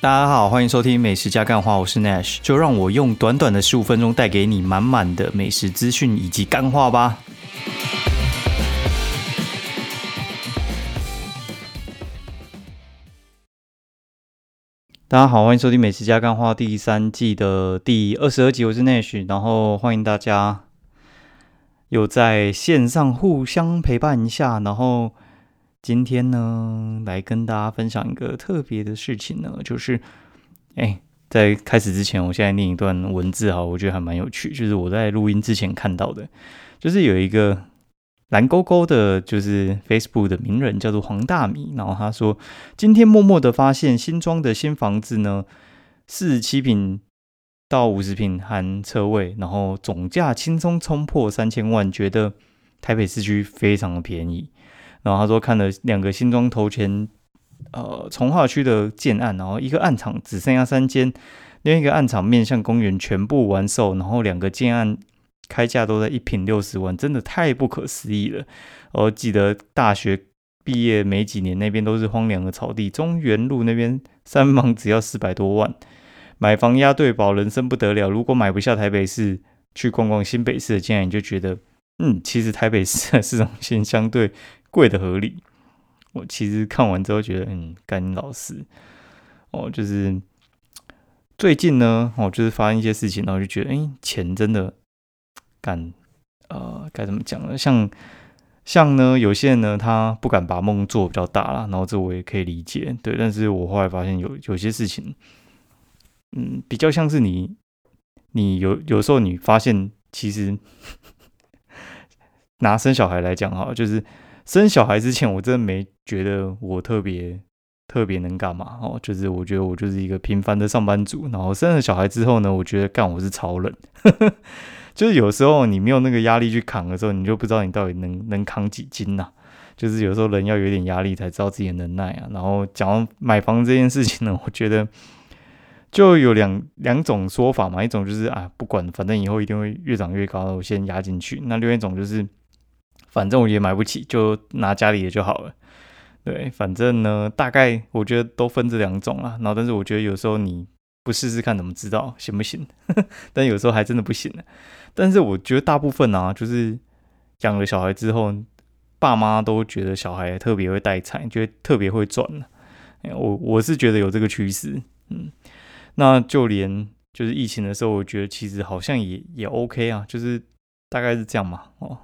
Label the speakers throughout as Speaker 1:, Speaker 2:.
Speaker 1: 大家好，欢迎收听美食加干话，我是 Nash，就让我用短短的十五分钟带给你满满的美食资讯以及干话吧。大家好，欢迎收听美食加干话第三季的第二十二集，我是 Nash，然后欢迎大家有在线上互相陪伴一下，然后。今天呢，来跟大家分享一个特别的事情呢，就是，哎，在开始之前，我现在念一段文字哈，我觉得还蛮有趣，就是我在录音之前看到的，就是有一个蓝勾勾的，就是 Facebook 的名人叫做黄大米，然后他说，今天默默的发现新装的新房子呢，四十七平到五十平含车位，然后总价轻松冲破三千万，觉得台北市区非常的便宜。然后他说看了两个新庄头前，呃，从化区的建案，然后一个暗场只剩下三间，另一个暗场面向公园全部完售，然后两个建案开价都在一平六十万，真的太不可思议了。我记得大学毕业没几年，那边都是荒凉的草地，中原路那边三房只要四百多万，买房押对宝，人生不得了。如果买不下台北市，去逛逛新北市的建案，你就觉得，嗯，其实台北市的市场性相对。贵的合理，我其实看完之后觉得，嗯，干老师哦，就是最近呢，哦，就是发生一些事情，然后就觉得，哎，钱真的敢，呃，该怎么讲呢？像像呢，有些人呢，他不敢把梦做比较大啦，然后这我也可以理解，对。但是我后来发现，有有些事情，嗯，比较像是你，你有有时候你发现，其实 拿生小孩来讲哈，就是。生小孩之前，我真的没觉得我特别特别能干嘛哦，就是我觉得我就是一个平凡的上班族。然后生了小孩之后呢，我觉得干我是超人，就是有时候你没有那个压力去扛的时候，你就不知道你到底能能扛几斤呐。就是有时候人要有点压力才知道自己的能耐啊。然后讲到买房这件事情呢，我觉得就有两两种说法嘛，一种就是啊不管反正以后一定会越涨越高，我先压进去。那另一种就是。反正我也买不起，就拿家里的就好了。对，反正呢，大概我觉得都分这两种啦。然后，但是我觉得有时候你不试试看怎么知道行不行？但有时候还真的不行但是我觉得大部分啊，就是养了小孩之后，爸妈都觉得小孩特别会带财，觉得特别会赚我我是觉得有这个趋势。嗯，那就连就是疫情的时候，我觉得其实好像也也 OK 啊，就是大概是这样嘛。哦。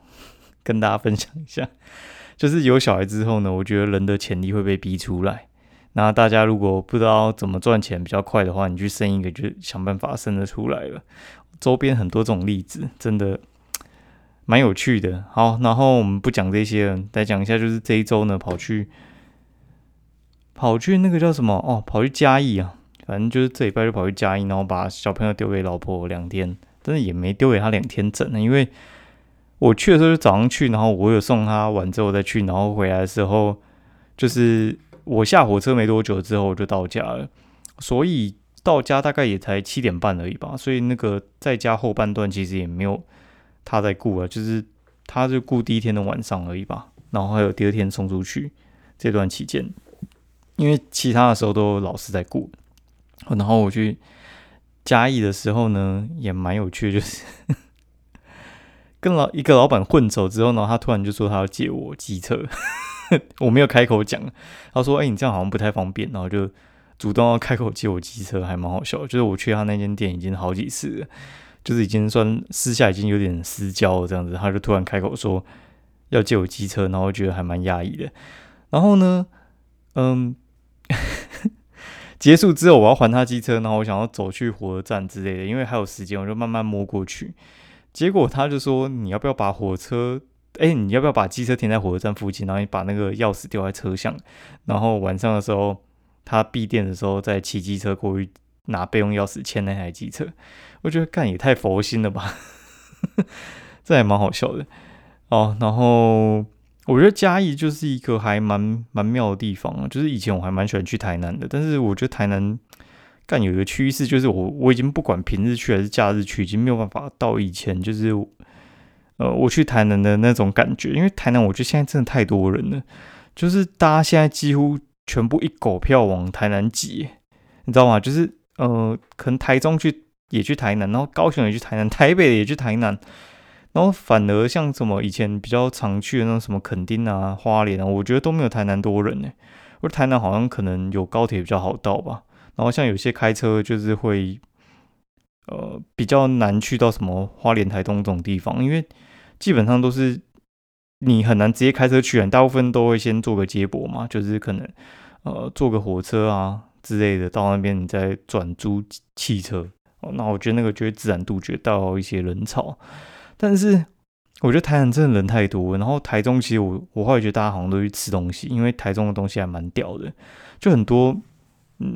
Speaker 1: 跟大家分享一下，就是有小孩之后呢，我觉得人的潜力会被逼出来。那大家如果不知道怎么赚钱比较快的话，你去生一个，就想办法生得出来了。周边很多这种例子，真的蛮有趣的。好，然后我们不讲这些了，再讲一下，就是这一周呢，跑去跑去那个叫什么哦，跑去嘉义啊，反正就是这礼拜就跑去嘉义，然后把小朋友丢给老婆两天，但是也没丢给他两天整呢，因为。我去的时候就早上去，然后我有送他完之后再去，然后回来的时候就是我下火车没多久之后我就到家了，所以到家大概也才七点半而已吧，所以那个在家后半段其实也没有他在顾啊，就是他就顾第一天的晚上而已吧，然后还有第二天送出去这段期间，因为其他的时候都老师在顾，然后我去嘉义的时候呢也蛮有趣，就是。跟老一个老板混走之后呢，他突然就说他要借我机车，我没有开口讲，他说：“哎，你这样好像不太方便。”然后就主动要开口借我机车，还蛮好笑。就是我去他那间店已经好几次了，就是已经算私下已经有点私交了这样子，他就突然开口说要借我机车，然后觉得还蛮压抑的。然后呢，嗯，结束之后我要还他机车，然后我想要走去火车站之类的，因为还有时间，我就慢慢摸过去。结果他就说：“你要不要把火车？哎，你要不要把机车停在火车站附近？然后你把那个钥匙丢在车厢，然后晚上的时候他闭店的时候再骑机车过去拿备用钥匙牵那台机车。我觉得干也太佛心了吧，这还蛮好笑的哦。然后我觉得嘉义就是一个还蛮蛮妙的地方，就是以前我还蛮喜欢去台南的，但是我觉得台南。干有一个趋势，就是我我已经不管平日去还是假日去，已经没有办法到以前就是呃我去台南的那种感觉。因为台南我觉得现在真的太多人了，就是大家现在几乎全部一狗票往台南挤，你知道吗？就是呃，可能台中去也去台南，然后高雄也去台南，台北也去台南，然后反而像什么以前比较常去的那种什么垦丁啊、花莲啊，我觉得都没有台南多人呢。我台南好像可能有高铁比较好到吧。然后像有些开车就是会，呃，比较难去到什么花莲、台东这种地方，因为基本上都是你很难直接开车去，大部分都会先坐个接驳嘛，就是可能呃坐个火车啊之类的到那边，你再转租汽车。哦，那我觉得那个就会自然杜绝到一些人潮。但是我觉得台南真的人太多，然后台中其实我我后来觉得大家好像都去吃东西，因为台中的东西还蛮屌的，就很多。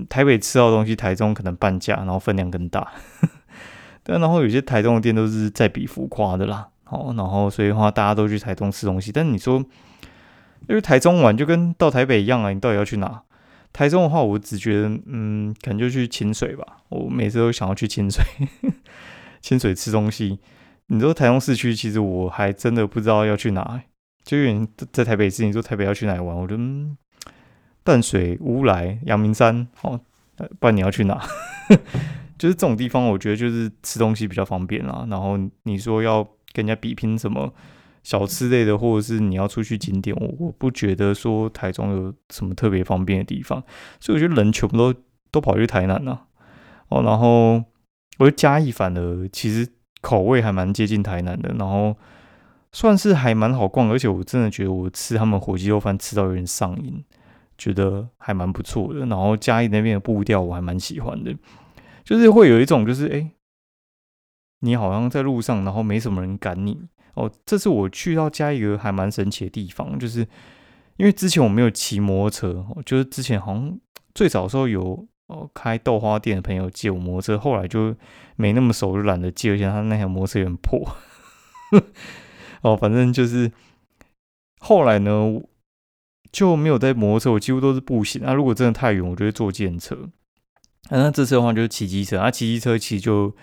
Speaker 1: 台北吃到东西，台中可能半价，然后分量更大。但然后有些台中的店都是在比浮夸的啦。好，然后所以的话，大家都去台中吃东西。但你说，因为台中玩就跟到台北一样啊，你到底要去哪？台中的话，我只觉得，嗯，可能就去清水吧。我每次都想要去清水，清水吃东西。你说台中市区，其实我还真的不知道要去哪。就有人在台北市，你说台北要去哪玩？我觉得。淡水、乌来、阳明山，哦，不然你要去哪？就是这种地方，我觉得就是吃东西比较方便啦。然后你说要跟人家比拼什么小吃类的，或者是你要出去景点，我我不觉得说台中有什么特别方便的地方。所以我觉得人全部都都跑去台南了。哦，然后我觉得嘉义反而其实口味还蛮接近台南的，然后算是还蛮好逛，而且我真的觉得我吃他们火鸡肉饭吃到有点上瘾。觉得还蛮不错的，然后嘉义那边的步调我还蛮喜欢的，就是会有一种就是哎，你好像在路上，然后没什么人赶你哦。这是我去到嘉义一个还蛮神奇的地方，就是因为之前我没有骑摩托车，就是之前好像最早的时候有哦开豆花店的朋友借我摩托车，后来就没那么熟，就懒得借，而且他那条摩托车有点破。哦，反正就是后来呢。就没有在摩托车，我几乎都是步行。那如果真的太远，我就会坐电车。那这次的话就是骑机车。那骑机车其实就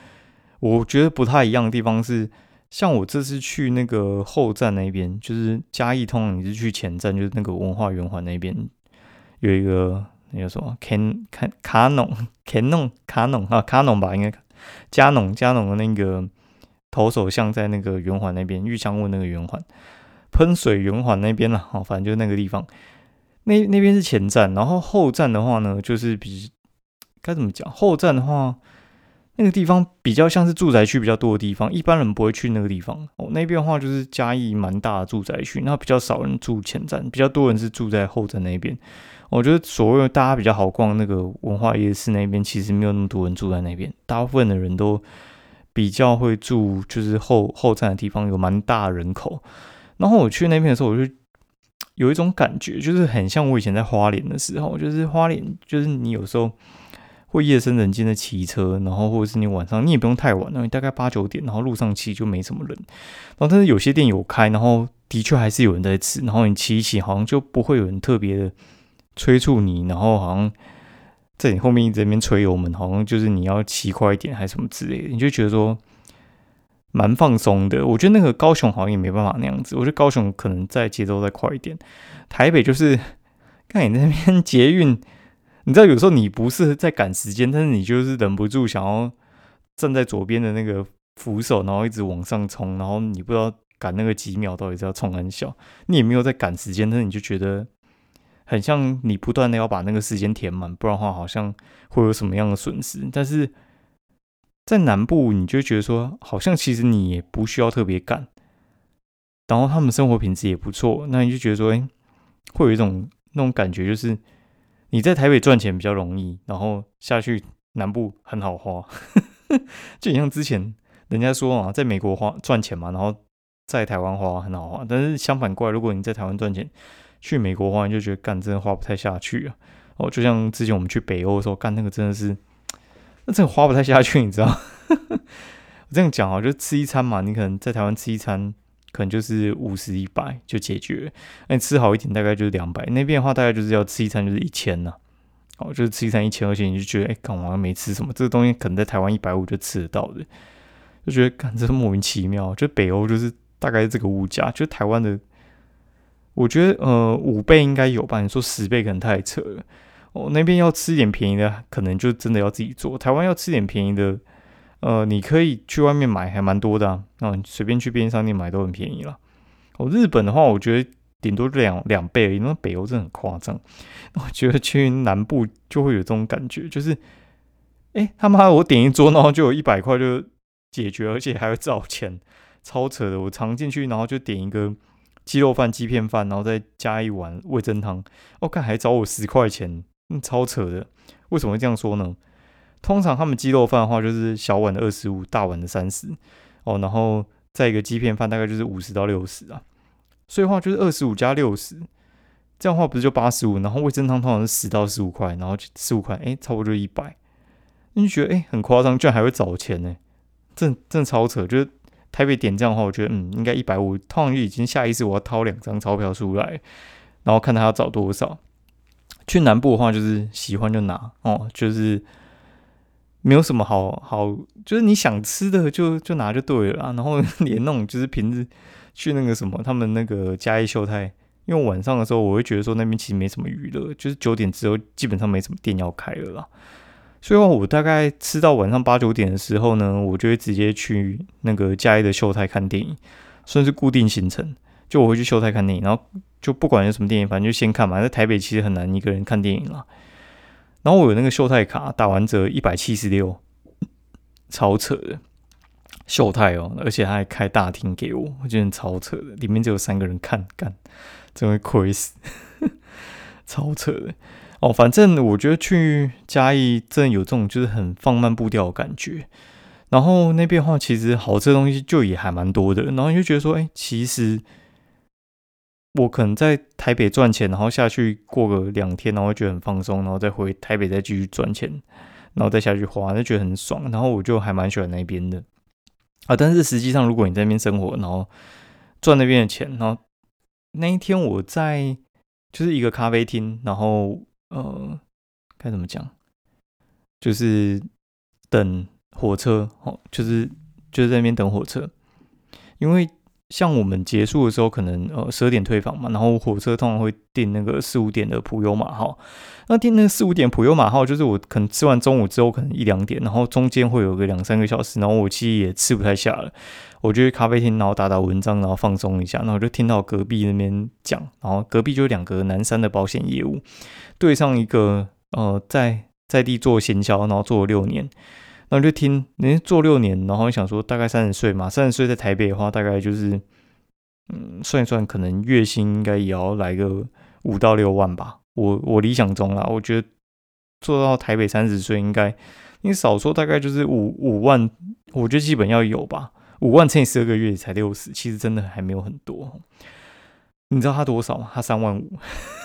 Speaker 1: 我觉得不太一样的地方是，像我这次去那个后站那边，就是嘉义通，你是去前站，就是那个文化圆环那边有一个那个什么 Can 卡卡农 Canon 卡农啊卡农吧，应该加农加农的那个投手像在那个圆环那边，玉香屋那个圆环。喷水圆环那边了，哦，反正就是那个地方，那那边是前站，然后后站的话呢，就是比该怎么讲？后站的话，那个地方比较像是住宅区比较多的地方，一般人不会去那个地方。哦，那边的话就是嘉义蛮大的住宅区，那比较少人住前站，比较多人是住在后站那边。我觉得所谓大家比较好逛那个文化夜市那边，其实没有那么多人住在那边，大部分的人都比较会住就是后后站的地方，有蛮大人口。然后我去那边的时候，我就有一种感觉，就是很像我以前在花莲的时候，就是花莲，就是你有时候会夜深人静的骑车，然后或者是你晚上你也不用太晚，然后你大概八九点，然后路上骑就没什么人。然后但是有些店有开，然后的确还是有人在吃，然后你骑一骑，好像就不会有人特别的催促你，然后好像在你后面一直那边吹油门，好像就是你要骑快一点还是什么之类的，你就觉得说。蛮放松的，我觉得那个高雄好像也没办法那样子。我觉得高雄可能在节奏再快一点。台北就是看你那边捷运，你知道有时候你不是在赶时间，但是你就是忍不住想要站在左边的那个扶手，然后一直往上冲，然后你不知道赶那个几秒到底是要冲很小，你也没有在赶时间，但是你就觉得很像你不断的要把那个时间填满，不然的话好像会有什么样的损失，但是。在南部，你就觉得说，好像其实你也不需要特别赶，然后他们生活品质也不错，那你就觉得说，哎，会有一种那种感觉，就是你在台北赚钱比较容易，然后下去南部很好花，就像之前人家说啊，在美国花赚钱嘛，然后在台湾花很好花，但是相反过来，如果你在台湾赚钱，去美国花，你就觉得干真的花不太下去啊。哦，就像之前我们去北欧的时候，干那个真的是。那真的花不太下去，你知道？我这样讲啊，就吃一餐嘛，你可能在台湾吃一餐，可能就是五十一百就解决。那你吃好一点，大概就是两百。那边的话，大概就是要吃一餐就是一千呐。哦，就是吃一餐一千，而且你就觉得，哎，干嘛没吃什么？这个东西可能在台湾一百五就吃得到的，就觉得干这莫名其妙。就北欧就是大概这个物价，就台湾的，我觉得呃五倍应该有吧？你说十倍可能太扯了。哦，那边要吃点便宜的，可能就真的要自己做。台湾要吃点便宜的，呃，你可以去外面买，还蛮多的啊。那随便去便利商店买都很便宜了。哦，日本的话，我觉得顶多两两倍而已。那北欧真的很夸张。我觉得去南部就会有这种感觉，就是，哎，他妈我点一桌，然后就有一百块就解决，而且还会找钱，超扯的。我常进去，然后就点一个鸡肉饭、鸡片饭，然后再加一碗味增汤，我看还找我十块钱。嗯，超扯的，为什么会这样说呢？通常他们鸡肉饭的话，就是小碗的二十五，大碗的三十哦，然后再一个鸡片饭大概就是五十到六十啊，所以话就是二十五加六十，这样的话不是就八十五？然后味增汤通常是十到十五块，然后十五块，哎，差不多就一百，你觉得哎很夸张，居然还会找钱呢，真真超扯！就是台北点这样的话，我觉得嗯应该一百五，通常就已经下意识我要掏两张钞票出来，然后看他要找多少。去南部的话，就是喜欢就拿哦，就是没有什么好好，就是你想吃的就就拿就对了。然后 连那种就是平时去那个什么，他们那个嘉义秀泰，因为晚上的时候我会觉得说那边其实没什么娱乐，就是九点之后基本上没什么店要开了啦。所以话我大概吃到晚上八九点的时候呢，我就会直接去那个嘉义的秀泰看电影，算是固定行程。就我会去秀泰看电影，然后就不管有什么电影，反正就先看嘛。在台北其实很难一个人看电影了。然后我有那个秀泰卡，打完折一百七十六，超扯的秀泰哦，而且他还开大厅给我，我觉得超扯的。里面只有三个人看，干真会亏死，超扯的哦。反正我觉得去嘉义真的有这种就是很放慢步调的感觉。然后那边的话，其实好吃的东西就也还蛮多的。然后就觉得说，哎，其实。我可能在台北赚钱，然后下去过个两天，然后觉得很放松，然后再回台北再继续赚钱，然后再下去花，就觉得很爽。然后我就还蛮喜欢那边的啊。但是实际上，如果你在那边生活，然后赚那边的钱，然后那一天我在就是一个咖啡厅，然后呃该怎么讲，就是等火车哦，就是就是在那边等火车，因为。像我们结束的时候，可能呃十二点退房嘛，然后火车通常会订那个四五点的普悠马号。那订那个四五点普悠马号，就是我可能吃完中午之后，可能一两点，然后中间会有个两三个小时，然后我其实也吃不太下了，我就去咖啡厅，然后打打文章，然后放松一下，然后就听到隔壁那边讲，然后隔壁就两个南山的保险业务，对上一个呃在在地做行销，然后做了六年。然后就听人家做六年，然后想说大概三十岁嘛，三十岁在台北的话，大概就是，嗯，算一算，可能月薪应该也要来个五到六万吧。我我理想中啦，我觉得做到台北三十岁应该，你少说大概就是五五万，我觉得基本要有吧。五万乘以十二个月才六十，其实真的还没有很多。你知道他多少吗？他三万五，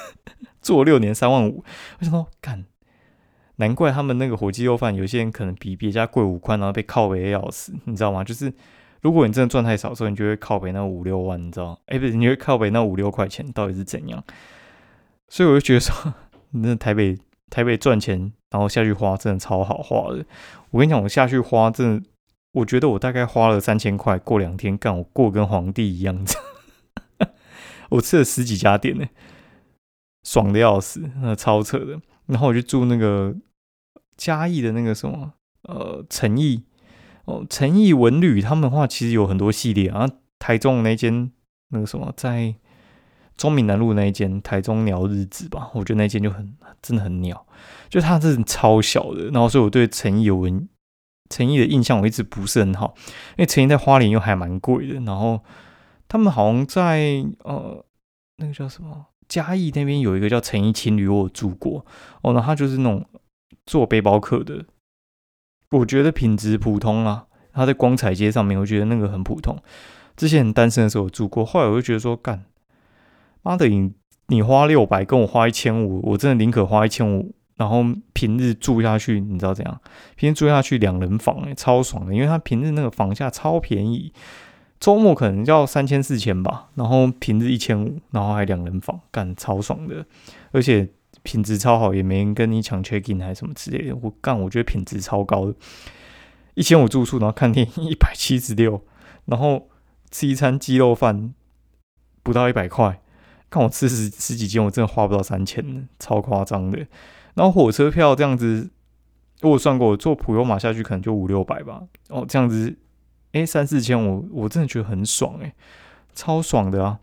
Speaker 1: 做六年三万五，为什么干？难怪他们那个火鸡肉饭，有些人可能比别家贵五块，然后被靠北要死，你知道吗？就是如果你真的赚太少，时候你就会靠北那五六万，你知道？哎，不是，你会靠北那五六块钱，到底是怎样？所以我就觉得说，那台北台北赚钱，然后下去花，真的超好花的。我跟你讲，我下去花，真的，我觉得我大概花了三千块，过两天干，我过跟皇帝一样，我吃了十几家店呢，爽的要死，那超扯的。然后我就住那个。嘉义的那个什么，呃，诚毅哦，诚毅文旅他们的话，其实有很多系列啊。台中那间那个什么，在中闽南路那一间台中鸟日子吧，我觉得那间就很真的很鸟，就它是超小的。然后所以我对诚毅文诚毅的印象我一直不是很好，因为诚毅在花莲又还蛮贵的。然后他们好像在呃那个叫什么嘉义那边有一个叫诚毅青旅，我住过哦，然后它就是那种。做背包客的，我觉得品质普通啊。他在光彩街上面，我觉得那个很普通。之前单身的时候住过，后来我就觉得说，干妈的，你你花六百跟我花一千五，我真的宁可花一千五，然后平日住下去，你知道怎样？平日住下去两人房，哎，超爽的，因为他平日那个房价超便宜，周末可能要三千四千吧，然后平日一千五，然后还两人房，干超爽的，而且。品质超好，也没人跟你抢 check in 还是什么之类的。我干，我觉得品质超高的，一千五住宿，然后看电影 一百七十六，然后吃一餐鸡肉饭不到一百块。看我吃十十几间，我真的花不到三千超夸张的。然后火车票这样子，我算过，坐普悠玛下去可能就五六百吧。哦，这样子，哎，三四千，我我真的觉得很爽哎，超爽的啊！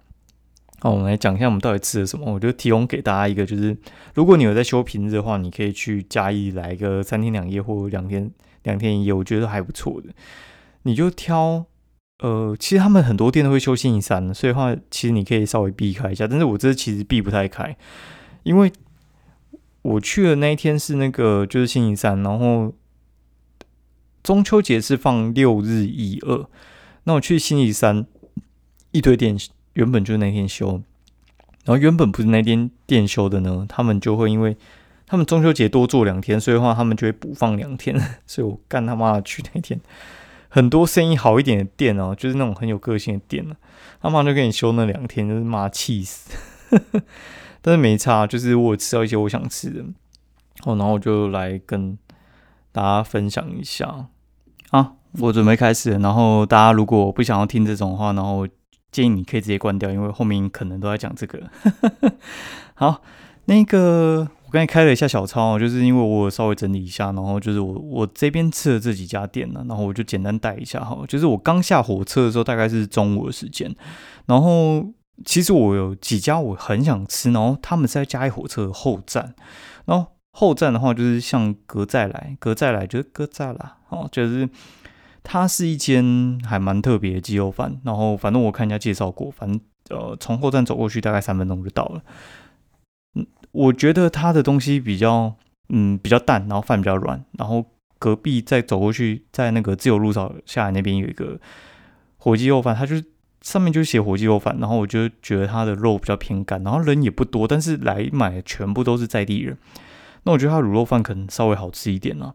Speaker 1: 好，我们来讲一下我们到底吃了什么。我就提供给大家一个，就是如果你有在休平日的话，你可以去嘉义来个三天两夜或两天两天一夜，我觉得还不错的。你就挑，呃，其实他们很多店都会休星期三，所以话其实你可以稍微避开一下。但是我这其实避不太开，因为我去的那一天是那个就是星期三，然后中秋节是放六日一二，那我去星期三一堆店。原本就是那天休，然后原本不是那天店休的呢，他们就会因为他们中秋节多做两天，所以的话他们就会补放两天。所以我干他妈的去那天，很多生意好一点的店哦，就是那种很有个性的店呢，他妈就给你休那两天，就是妈气死。但是没差，就是我吃到一些我想吃的哦，然后我就来跟大家分享一下啊，我准备开始，然后大家如果不想要听这种话，然后。建议你可以直接关掉，因为后面可能都在讲这个。好，那个我刚才开了一下小抄，就是因为我稍微整理一下，然后就是我我这边吃的这几家店呢，然后我就简单带一下哈。就是我刚下火车的时候，大概是中午的时间，然后其实我有几家我很想吃，然后他们是在嘉义火车的后站，然后后站的话就是像隔再来，隔再来就是隔再啦，哦，就是。它是一间还蛮特别的鸡肉饭，然后反正我看人家介绍过，反正呃从后站走过去大概三分钟就到了。嗯，我觉得它的东西比较嗯比较淡，然后饭比较软，然后隔壁再走过去，在那个自由路上下来那边有一个火鸡肉饭，它就是上面就写火鸡肉饭，然后我就觉得它的肉比较偏干，然后人也不多，但是来买全部都是在地人，那我觉得它卤肉饭可能稍微好吃一点啊。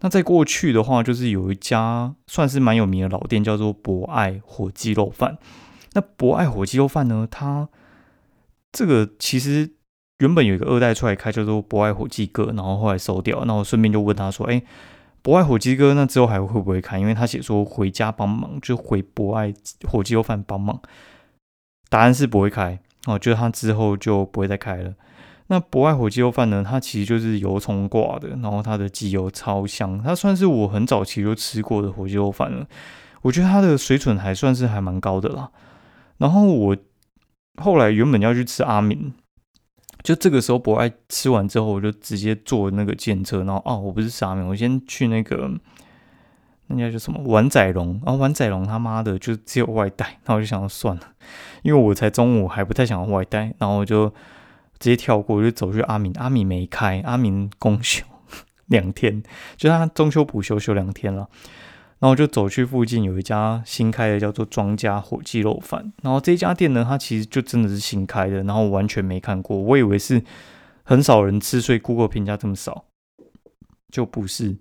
Speaker 1: 那在过去的话，就是有一家算是蛮有名的老店，叫做博爱火鸡肉饭。那博爱火鸡肉饭呢，它这个其实原本有一个二代出来开，叫做博爱火鸡哥，然后后来收掉。那我顺便就问他说：“哎，博爱火鸡哥，那之后还会不会开？”因为他写说回家帮忙，就回博爱火鸡肉饭帮忙。答案是不会开哦，就是他之后就不会再开了。那博爱火鸡肉饭呢？它其实就是油葱挂的，然后它的鸡油超香，它算是我很早期就吃过的火鸡肉饭了。我觉得它的水准还算是还蛮高的啦。然后我后来原本要去吃阿敏，就这个时候博爱吃完之后，我就直接坐那个电车，然后哦，我不是吃阿敏，我先去那个那家叫什么碗仔龙，然后碗仔龙他妈的就只有外带，那我就想算了，因为我才中午还不太想要外带，然后我就。直接跳过，就走去阿明。阿明没开，阿明公休 两天，就他中秋补休休两天了。然后就走去附近有一家新开的，叫做庄家火鸡肉饭。然后这家店呢，它其实就真的是新开的，然后完全没看过。我以为是很少人吃，所以 Google 评价这么少，就不是，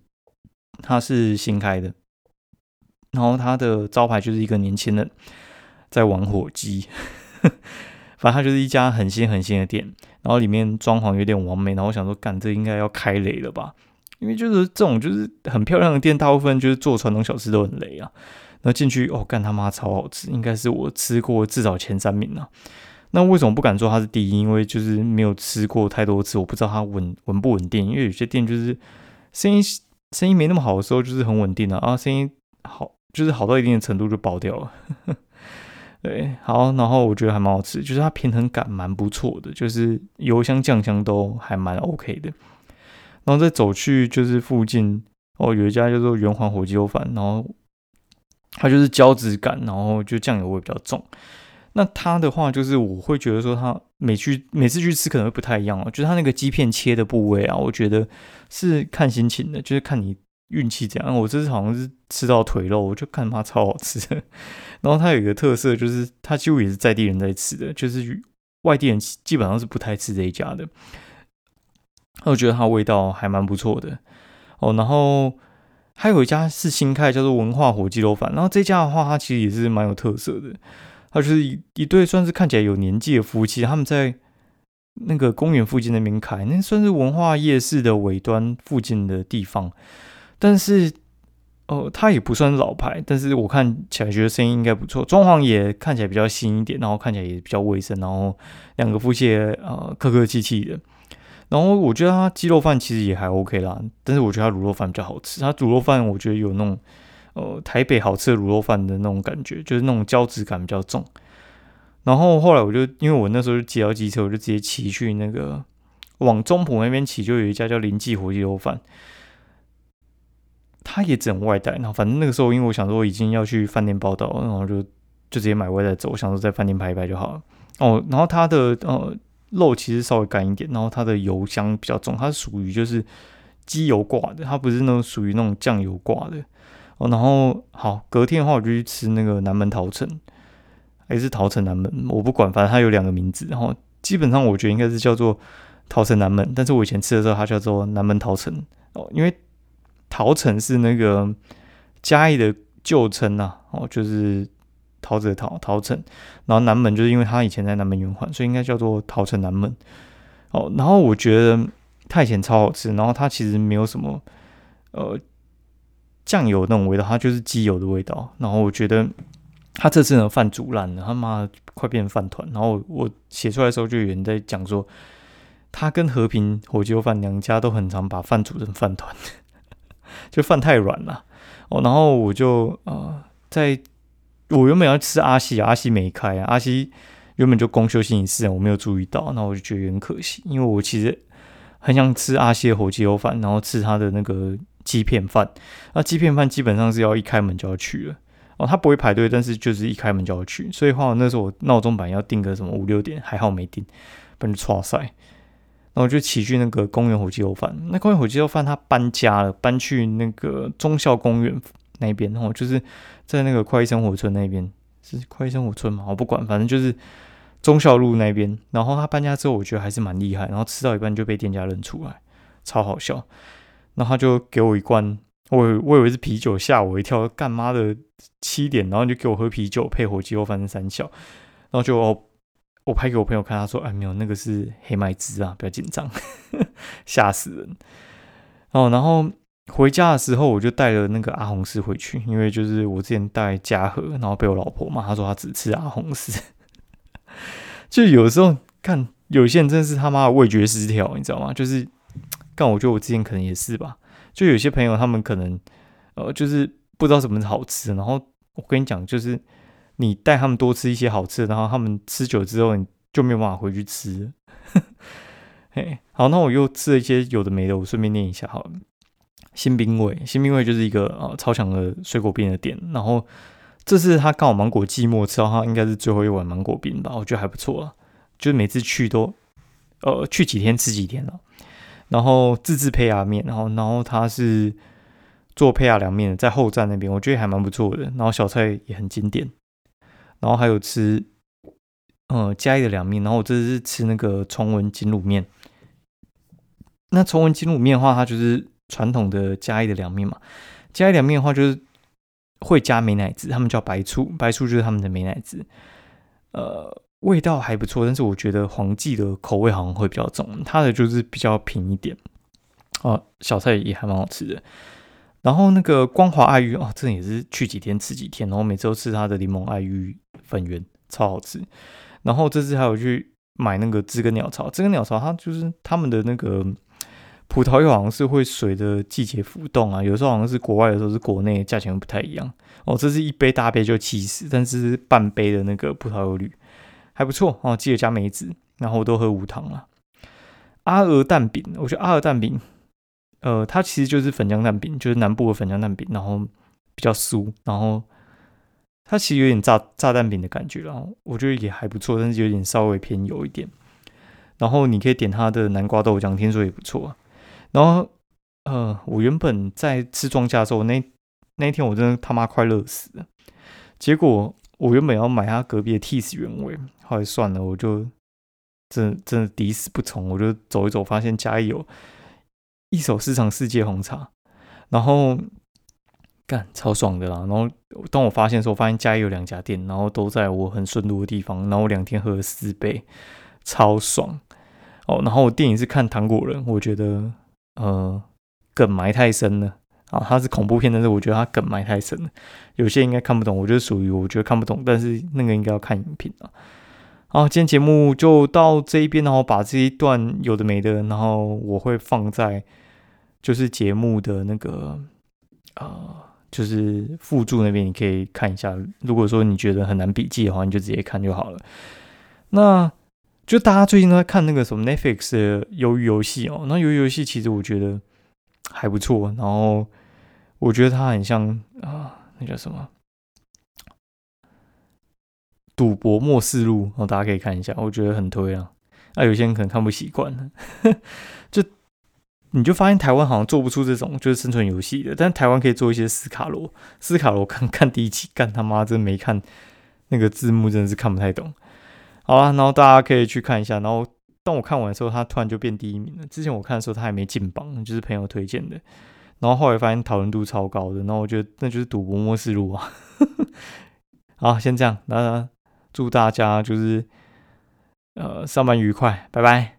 Speaker 1: 它是新开的。然后它的招牌就是一个年轻人在玩火鸡。反正它就是一家很新很新的店，然后里面装潢有点完美，然后我想说，干这应该要开雷了吧？因为就是这种就是很漂亮的店，大部分就是做传统小吃都很雷啊。那进去哦，干他妈超好吃，应该是我吃过至少前三名啊。那为什么不敢说它是第一？因为就是没有吃过太多次，我不知道它稳稳不稳定。因为有些店就是生意生意没那么好的时候，就是很稳定的啊，生意好就是好到一定的程度就爆掉了。对，好，然后我觉得还蛮好吃，就是它平衡感蛮不错的，就是油香酱香都还蛮 OK 的。然后再走去就是附近哦，有一家叫做圆环火鸡肉饭，然后它就是胶质感，然后就酱油味比较重。那它的话就是我会觉得说，它每去每次去吃可能会不太一样哦，就是它那个鸡片切的部位啊，我觉得是看心情的，就是看你。运气这样，我这次好像是吃到腿肉，我就看它超好吃。然后它有一个特色，就是它几乎也是在地人在吃的，就是外地人基本上是不太吃这一家的。我觉得它味道还蛮不错的哦。然后还有一家是新开，叫做文化火鸡肉饭。然后这家的话，它其实也是蛮有特色的。它就是一一对算是看起来有年纪的夫妻，他们在那个公园附近那边开，那算是文化夜市的尾端附近的地方。但是，哦，它也不算老牌，但是我看起来觉得生意应该不错，装潢也看起来比较新一点，然后看起来也比较卫生，然后两个夫妻呃客客气气的，然后我觉得它鸡肉饭其实也还 OK 啦，但是我觉得它卤肉饭比较好吃。它卤肉饭我觉得有那种呃台北好吃的卤肉饭的那种感觉，就是那种胶质感比较重。然后后来我就因为我那时候就接到机车，我就直接骑去那个往中埔那边骑，就有一家叫林记火鸡肉饭，他也只能外带。然后反正那个时候因为我想说我已经要去饭店报道，然后就就直接买外带走，我想说在饭店拍一拍就好了。哦，然后它的呃肉其实稍微干一点，然后它的油香比较重，它是属于就是鸡油挂的，它不是那种属于那种酱油挂的。哦，然后好，隔天的话我就去吃那个南门桃城。还是桃城南门，我不管，反正它有两个名字。然后基本上我觉得应该是叫做桃城南门，但是我以前吃的时候它叫做南门桃城哦，因为桃城是那个嘉义的旧称呐，哦，就是桃子的桃桃城，然后南门就是因为它以前在南门圆环，所以应该叫做桃城南门哦。然后我觉得它以前超好吃，然后它其实没有什么呃酱油那种味道，它就是鸡油的味道。然后我觉得。他这次呢饭煮烂了，他妈快变成饭团。然后我写出来的时候，就有人在讲说，他跟和平火鸡饭两家都很常把饭煮成饭团，就饭太软了。哦，然后我就呃，在我原本要吃阿西，阿西没开啊，阿西原本就公休星期四，我没有注意到，那我就觉得很可惜，因为我其实很想吃阿西的火鸡肉饭，然后吃他的那个鸡片饭。那鸡片饭基本上是要一开门就要去了。哦，他不会排队，但是就是一开门就要去，所以话那时候我闹钟版要定个什么五六点，还好没定，不然就错塞。然后就骑去那个公园火鸡肉饭，那公园火鸡肉饭他搬家了，搬去那个忠孝公园那边，然后就是在那个快意生活村那边，是快意生活村嘛，我不管，反正就是忠孝路那边。然后他搬家之后，我觉得还是蛮厉害，然后吃到一半就被店家认出来，超好笑。然后他就给我一罐。我我以为是啤酒，吓我一跳！干妈的七点，然后就给我喝啤酒配火鸡肉，饭三小，然后就哦，我拍给我朋友看，他说：“哎，没有，那个是黑麦汁啊，不要紧张，吓死人。”哦，然后回家的时候，我就带了那个阿红丝回去，因为就是我之前带嘉禾，然后被我老婆骂，她说她只吃阿红丝，就有时候看有些人真的是他妈的味觉失调，你知道吗？就是但，我觉得我之前可能也是吧。就有些朋友，他们可能，呃，就是不知道什么是好吃。然后我跟你讲，就是你带他们多吃一些好吃的，然后他们吃久之后，你就没有办法回去吃。嘿，好，那我又吃了一些有的没的，我顺便念一下好了。新兵卫，新兵卫就是一个呃超强的水果冰的店。然后这次他刚好芒果季末，吃到他应该是最后一碗芒果冰吧，我觉得还不错啊。就是每次去都，呃，去几天吃几天了。然后自制胚芽面，然后然后他是做胚芽凉面的，在后站那边，我觉得还蛮不错的。然后小菜也很经典，然后还有吃，呃，嘉义的凉面。然后我这是吃那个崇文金卤面。那崇文金卤面的话，它就是传统的嘉义的凉面嘛。嘉义凉面的话，就是会加美乃滋，他们叫白醋，白醋就是他们的美乃滋。呃。味道还不错，但是我觉得黄记的口味好像会比较重，它的就是比较平一点。哦，小菜也还蛮好吃的。然后那个光华爱玉哦，这也是去几天吃几天，然后每次都吃它的柠檬爱玉粉圆，超好吃。然后这次还有去买那个知根鸟巢，知根鸟巢它就是他们的那个葡萄柚好像是会随着季节浮动啊，有时候好像是国外，有时候是国内，价钱不太一样。哦，这是一杯大杯就七十，但是半杯的那个葡萄柚绿。还不错哦，记得加梅子，然后我都喝无糖了。阿鹅蛋饼，我觉得阿鹅蛋饼，呃，它其实就是粉浆蛋饼，就是南部的粉浆蛋饼，然后比较酥，然后它其实有点炸炸蛋饼的感觉，然后我觉得也还不错，但是有点稍微偏油一点。然后你可以点它的南瓜豆浆，听说也不错。然后呃，我原本在吃庄稼的时候，那那一天我真的他妈快乐死了，结果。我原本要买他隔壁的 T 死原味，后来算了，我就真真的抵死不从，我就走一走，发现家里有一手市场世界红茶，然后干超爽的啦。然后当我发现的时候，发现家里有两家店，然后都在我很顺路的地方，然后我两天喝了四杯，超爽哦。然后我电影是看《糖果人》，我觉得呃梗埋太深了。啊，它是恐怖片，但是我觉得它梗埋太深了，有些应该看不懂。我觉得属于我觉得看不懂，但是那个应该要看影评啊。好，今天节目就到这一边，然后把这一段有的没的，然后我会放在就是节目的那个呃，就是附注那边，你可以看一下。如果说你觉得很难笔记的话，你就直接看就好了。那就大家最近都在看那个什么 Netflix 的鱿鱼游戏哦，那鱿鱼游戏其实我觉得还不错，然后我觉得它很像啊，那叫什么？赌博末世录哦，大家可以看一下，我觉得很推啊。那有些人可能看不习惯，就你就发现台湾好像做不出这种就是生存游戏的，但台湾可以做一些斯卡罗。斯卡罗看 看第一期，干他妈真没看那个字幕，真的是看不太懂。好了，然后大家可以去看一下。然后当我看完的时候，他突然就变第一名了。之前我看的时候他还没进榜，就是朋友推荐的。然后后来发现讨论度超高的，然后我觉得那就是赌博末世录啊。好，先这样，那。祝大家就是，呃，上班愉快，拜拜。